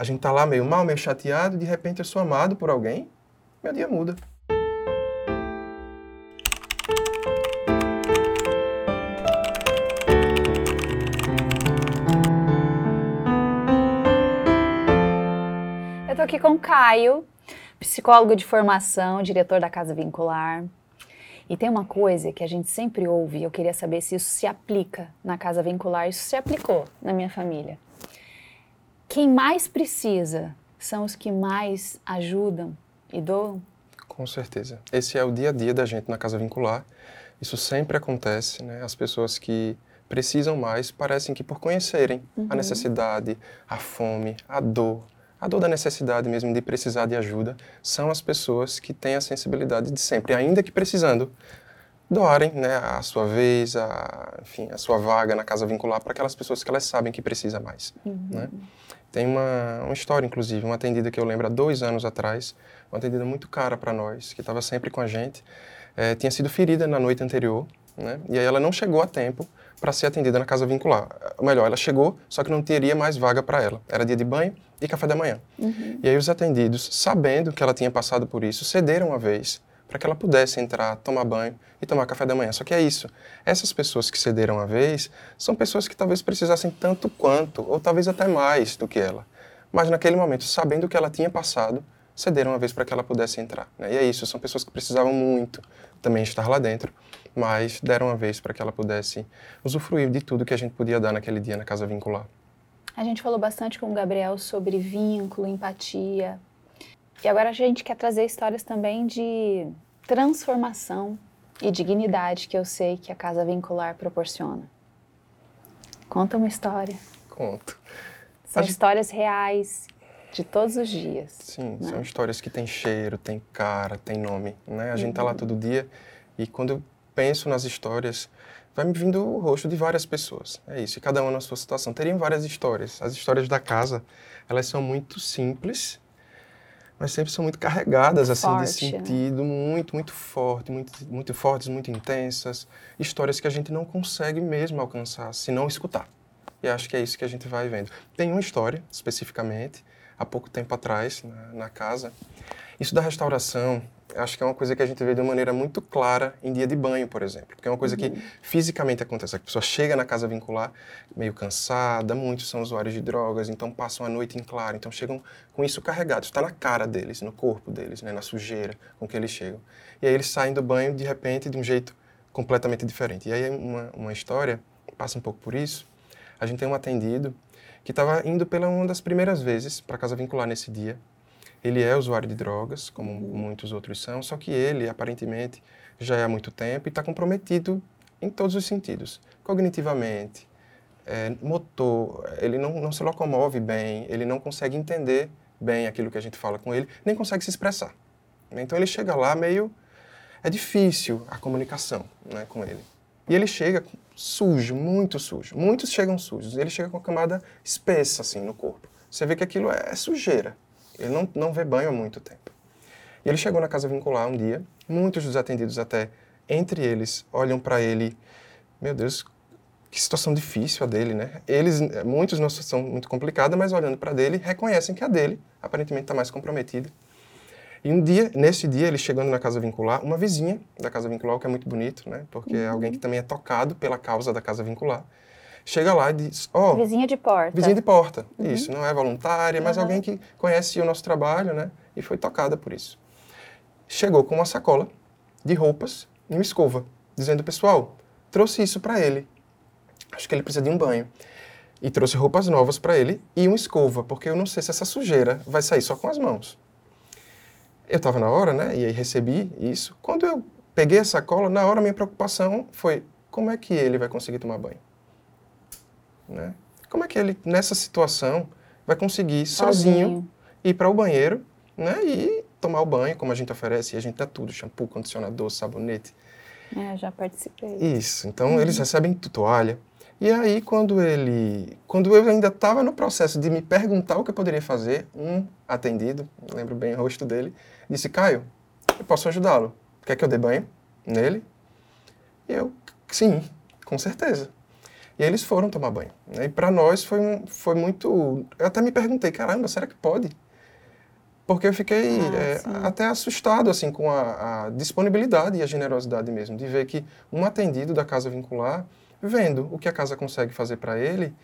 A gente tá lá meio mal, meio chateado, de repente eu sou amado por alguém, meu dia muda. Eu tô aqui com o Caio, psicólogo de formação, diretor da Casa Vincular. E tem uma coisa que a gente sempre ouve, e eu queria saber se isso se aplica na Casa Vincular, isso se aplicou na minha família. Quem mais precisa são os que mais ajudam e doam? Com certeza. Esse é o dia a dia da gente na Casa Vincular. Isso sempre acontece, né? As pessoas que precisam mais parecem que por conhecerem Uhum. a necessidade, a fome, a dor, a dor da necessidade mesmo de precisar de ajuda, são as pessoas que têm a sensibilidade de sempre, ainda que precisando, doarem né, a sua vez, a, enfim, a sua vaga na casa vincular para aquelas pessoas que elas sabem que precisa mais. Né? Tem uma, uma história, inclusive, uma atendida que eu lembro há dois anos atrás, uma atendida muito cara para nós, que estava sempre com a gente, eh, tinha sido ferida na noite anterior, né? e aí ela não chegou a tempo para ser atendida na casa vincular. Melhor, ela chegou, só que não teria mais vaga para ela. Era dia de banho e café da manhã. E aí os atendidos, sabendo que ela tinha passado por isso, cederam uma vez para que ela pudesse entrar, tomar banho e tomar café da manhã. Só que é isso. Essas pessoas que cederam uma vez são pessoas que talvez precisassem tanto quanto, ou talvez até mais do que ela. Mas naquele momento, sabendo que ela tinha passado, cederam uma vez para que ela pudesse entrar. né? E é isso. São pessoas que precisavam muito também estar lá dentro, mas deram uma vez para que ela pudesse usufruir de tudo que a gente podia dar naquele dia na casa vincular. A gente falou bastante com o Gabriel sobre vínculo, empatia. E agora a gente quer trazer histórias também de transformação e dignidade que eu sei que a Casa Vincular proporciona. Conta uma história. Conto. São gente- histórias reais de todos os dias. Sim, né? são histórias que têm cheiro, têm cara, têm nome, né? A gente tá lá todo dia e quando eu penso nas histórias, vai me vindo o rosto de várias pessoas. É isso, e cada uma na sua situação. Teriam várias histórias. As histórias da casa, elas são muito simples, mas sempre são muito carregadas, assim, Forte, de né? sentido, muito, muito forte, muito, muito fortes, muito intensas. Histórias que a gente não consegue mesmo alcançar, se não escutar. E acho que é isso que a gente vai vendo. Tem uma história, especificamente, há pouco tempo atrás, na, na casa. Isso da restauração, acho que é uma coisa que a gente vê de uma maneira muito clara em dia de banho, por exemplo. Porque é uma coisa que fisicamente acontece. A pessoa chega na casa vincular meio cansada, muitos são usuários de drogas, então passam a noite em claro, então chegam com isso carregados. Está na cara deles, no corpo deles, né, na sujeira com que eles chegam. E aí eles saem do banho, de repente, de um jeito completamente diferente. E aí uma, uma história passa um pouco por isso. A gente tem um atendido que estava indo pela uma das primeiras vezes para casa vincular nesse dia. Ele é usuário de drogas, como muitos outros são, só que ele, aparentemente, já é há muito tempo e está comprometido em todos os sentidos. Cognitivamente, é, motor, ele não, não se locomove bem, ele não consegue entender bem aquilo que a gente fala com ele, nem consegue se expressar. Então ele chega lá meio... É difícil a comunicação né, com ele. E ele chega sujo, muito sujo. Muitos chegam sujos. Ele chega com a camada espessa, assim, no corpo. Você vê que aquilo é sujeira. Ele não, não vê banho há muito tempo. E ele chegou na casa vincular um dia. Muitos dos atendidos, até entre eles, olham para ele. Meu Deus, que situação difícil a dele, né? Eles, muitos numa situação muito complicada, mas olhando para dele, reconhecem que a dele, aparentemente, está mais comprometida. E um dia, nesse dia, ele chegando na casa vincular, uma vizinha da casa vincular, o que é muito bonito, né? Porque é alguém que também é tocado pela causa da casa vincular. Chega lá e diz: Ó, Vizinha de porta. vizinha de porta. Isso, não é voluntária, mas Uhum. alguém que conhece o nosso trabalho, né? E foi tocada por isso. Chegou com uma sacola de roupas e uma escova, dizendo: Pessoal, trouxe isso para ele. Acho que ele precisa de um banho. E trouxe roupas novas para ele e uma escova, porque eu não sei se essa sujeira vai sair só com as mãos. Eu estava na hora, né? E aí recebi isso. Quando eu peguei a sacola, na hora minha preocupação foi como é que ele vai conseguir tomar banho? Né? Como é que ele, nessa situação, vai conseguir sozinho, Sozinho. ir para o banheiro né? e tomar o banho, como a gente oferece? E a gente dá tudo, shampoo, condicionador, sabonete. É, já participei. Isso. Então eles recebem toalha. E aí quando ele, quando eu ainda estava no processo de me perguntar o que eu poderia fazer, um atendido, lembro bem o rosto dele, disse: "Caio, eu posso ajudá-lo? Quer que eu dê banho nele?" E eu, sim, com certeza. E eles foram tomar banho. Né? E para nós foi, um, foi muito. Eu até me perguntei, caramba, será que pode? Porque eu fiquei Ah, é, até assustado assim com a, a disponibilidade e a generosidade mesmo, de ver que um atendido da casa vincular, vendo o que a casa consegue fazer para ele,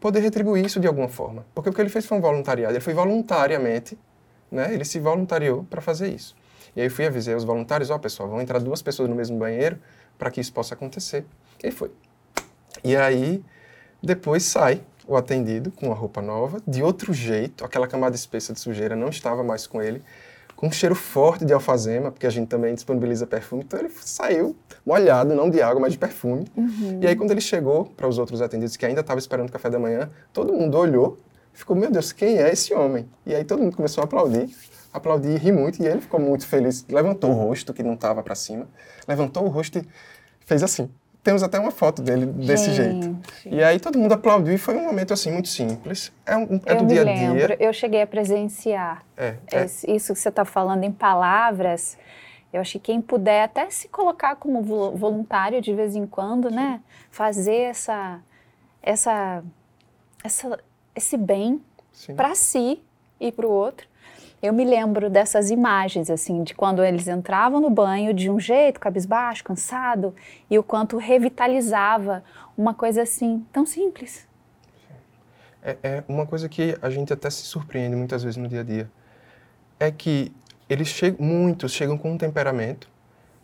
poder retribuir isso de alguma forma. Porque o que ele fez foi um voluntariado, ele foi voluntariamente, né? ele se voluntariou para fazer isso. E aí eu fui avisar os voluntários, ó pessoal, vão entrar duas pessoas no mesmo banheiro para que isso possa acontecer. E foi. E aí, depois sai o atendido com a roupa nova, de outro jeito, aquela camada espessa de sujeira não estava mais com ele, com um cheiro forte de alfazema, porque a gente também disponibiliza perfume, então ele saiu molhado, não de água, mas de perfume. E aí, quando ele chegou para os outros atendidos, que ainda estavam esperando o café da manhã, todo mundo olhou ficou, meu Deus, quem é esse homem? E aí todo mundo começou a aplaudir, aplaudir e rir muito, e ele ficou muito feliz. Levantou o rosto, que não estava para cima, levantou o rosto e fez assim. Temos até uma foto dele desse jeito. Gente. E aí todo mundo aplaudiu e foi um momento assim muito simples. É, um, é do dia a dia. eu cheguei a presenciar É, é, isso que você está falando em palavras. Eu acho que quem puder até se colocar como vo- voluntário de vez em quando, né? Fazer essa, essa, essa, esse bem sim. para si e para o outro. Eu me lembro dessas imagens, assim, de quando eles entravam no banho de um jeito, cabisbaixo, cansado, e o quanto revitalizava uma coisa assim, tão simples. É, é uma coisa que a gente até se surpreende muitas vezes no dia a dia. É que eles chegam, muitos chegam com um temperamento,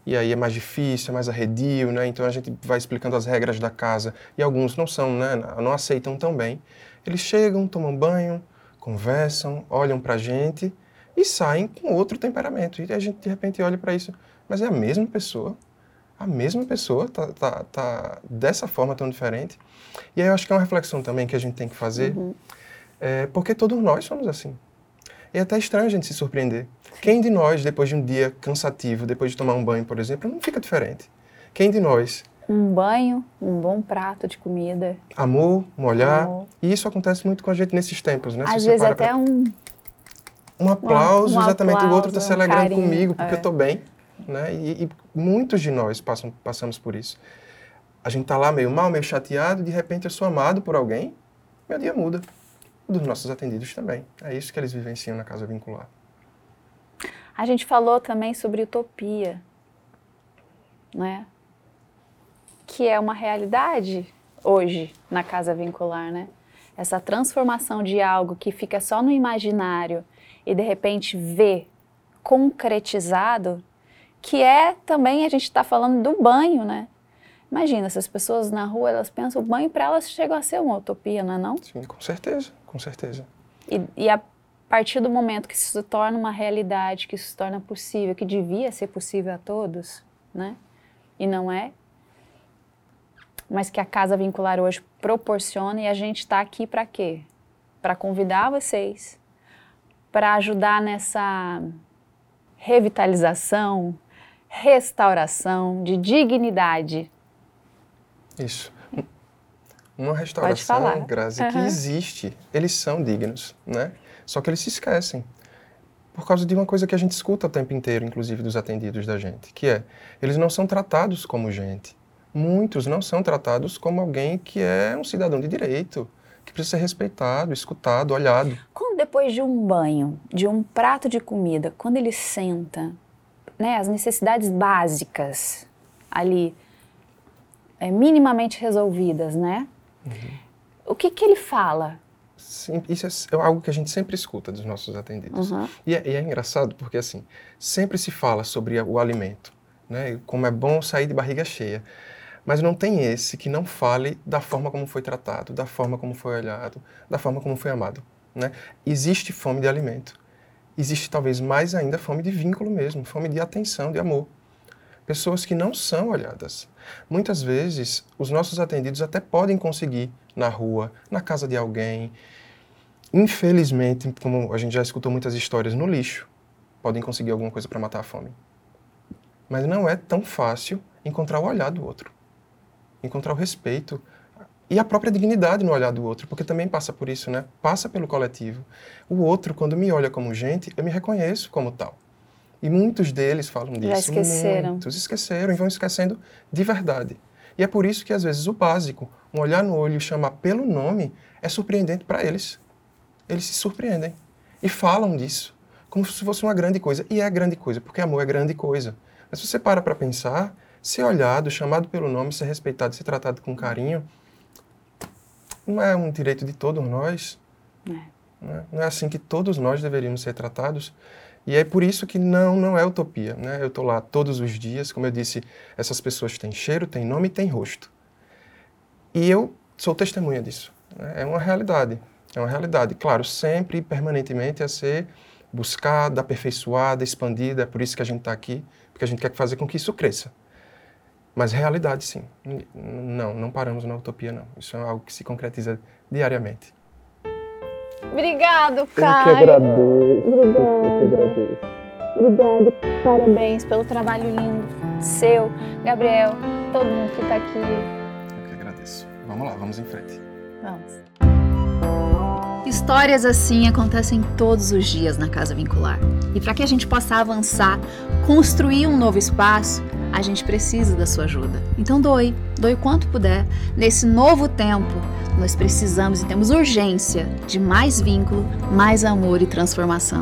e aí é mais difícil, é mais arredio, né? Então a gente vai explicando as regras da casa, e alguns não são, né? Não aceitam tão bem. Eles chegam, tomam banho, conversam, olham pra gente e saem com outro temperamento. E a gente de repente olha para isso, mas é a mesma pessoa. A mesma pessoa tá, tá, tá dessa forma tão diferente. E aí eu acho que é uma reflexão também que a gente tem que fazer, é, porque todos nós somos assim. E é até estranho a gente se surpreender. Quem de nós, depois de um dia cansativo, depois de tomar um banho, por exemplo, não fica diferente? Quem de nós Um banho, um bom prato de comida. amou, um olhar? Amor. E isso acontece muito com a gente nesses tempos, né? Se Às você vezes até pra- um um aplauso, um exatamente, o outro está aplauso, se um alegrando carinho, comigo porque é. eu estou bem, né? E, e muitos de nós passam, passamos por isso. A gente está lá meio mal, meio chateado, de repente eu sou amado por alguém, meu dia muda. Dos nossos atendidos também. É isso que eles vivenciam na casa vincular. A gente falou também sobre utopia, né? Que é uma realidade hoje na casa vincular, né? Essa transformação de algo que fica só no imaginário e de repente vê concretizado, que é também a gente está falando do banho, né? Imagina, essas pessoas na rua, elas pensam, o banho para elas chega a ser uma utopia, não é não? Sim, com certeza, com certeza. E, e a partir do momento que isso se torna uma realidade, que isso se torna possível, que devia ser possível a todos, né? E não é. Mas que a Casa Vincular hoje proporciona e a gente está aqui para quê? Para convidar vocês, para ajudar nessa revitalização, restauração de dignidade. Isso. Uma restauração. Grazi, que Aham. existe. Eles são dignos, né? Só que eles se esquecem. Por causa de uma coisa que a gente escuta o tempo inteiro, inclusive dos atendidos da gente, que é, eles não são tratados como gente. Muitos não são tratados como alguém que é um cidadão de direito, que precisa ser respeitado, escutado, olhado. Quando depois de um banho, de um prato de comida, quando ele senta, né, as necessidades básicas ali é, minimamente resolvidas, né? O que que ele fala? Sim, isso é é algo que a gente sempre escuta dos nossos atendidos. Uhum. E é, e é engraçado porque, assim, sempre se fala sobre o alimento, né? Como é bom sair de barriga cheia. Mas não tem esse que não fale da forma como foi tratado, da forma como foi olhado, da forma como foi amado, né? Existe fome de alimento. Existe talvez mais ainda fome de vínculo mesmo, fome de atenção, de amor. Pessoas que não são olhadas. Muitas vezes, os nossos atendidos até podem conseguir na rua, na casa de alguém, infelizmente, como a gente já escutou muitas histórias, no lixo, podem conseguir alguma coisa para matar a fome. Mas não é tão fácil encontrar o olhar do outro, encontrar o respeito e a própria dignidade no olhar do outro, porque também passa por isso, né? Passa pelo coletivo. O outro, quando me olha como gente, eu me reconheço como tal. E muitos deles falam disso. esqueceram. Muitos esqueceram e vão esquecendo de verdade. E é por isso que, às vezes, o básico, um olhar no olho e chamar pelo nome, é surpreendente para eles. Eles se surpreendem e falam disso como se fosse uma grande coisa. E é grande coisa, porque amor é grande coisa. Mas se você para para pensar, ser olhado, chamado pelo nome, ser respeitado, ser tratado com carinho, não é um direito de todos nós. É. Não é assim que todos nós deveríamos ser tratados. E é por isso que não, não é utopia. Né? Eu estou lá todos os dias, como eu disse, essas pessoas têm cheiro, têm nome e têm rosto. E eu sou testemunha disso. Né? É uma realidade. É uma realidade. Claro, sempre e permanentemente a ser buscada, aperfeiçoada, expandida. É por isso que a gente está aqui, porque a gente quer fazer com que isso cresça. Mas realidade, sim. Não, não paramos na utopia, não. Isso é algo que se concretiza diariamente. Obrigado, Caio. Eu que agradeço. Obrigada. Eu que agradeço. Obrigada. Parabéns pelo trabalho lindo seu, Gabriel, todo mundo que está aqui. Eu que agradeço. Vamos lá, vamos em frente. Vamos. Histórias assim acontecem todos os dias na Casa Vincular. E para que a gente possa avançar, construir um novo espaço, a gente precisa da sua ajuda. Então doe, doe quanto puder. Nesse novo tempo, nós precisamos e temos urgência de mais vínculo, mais amor e transformação.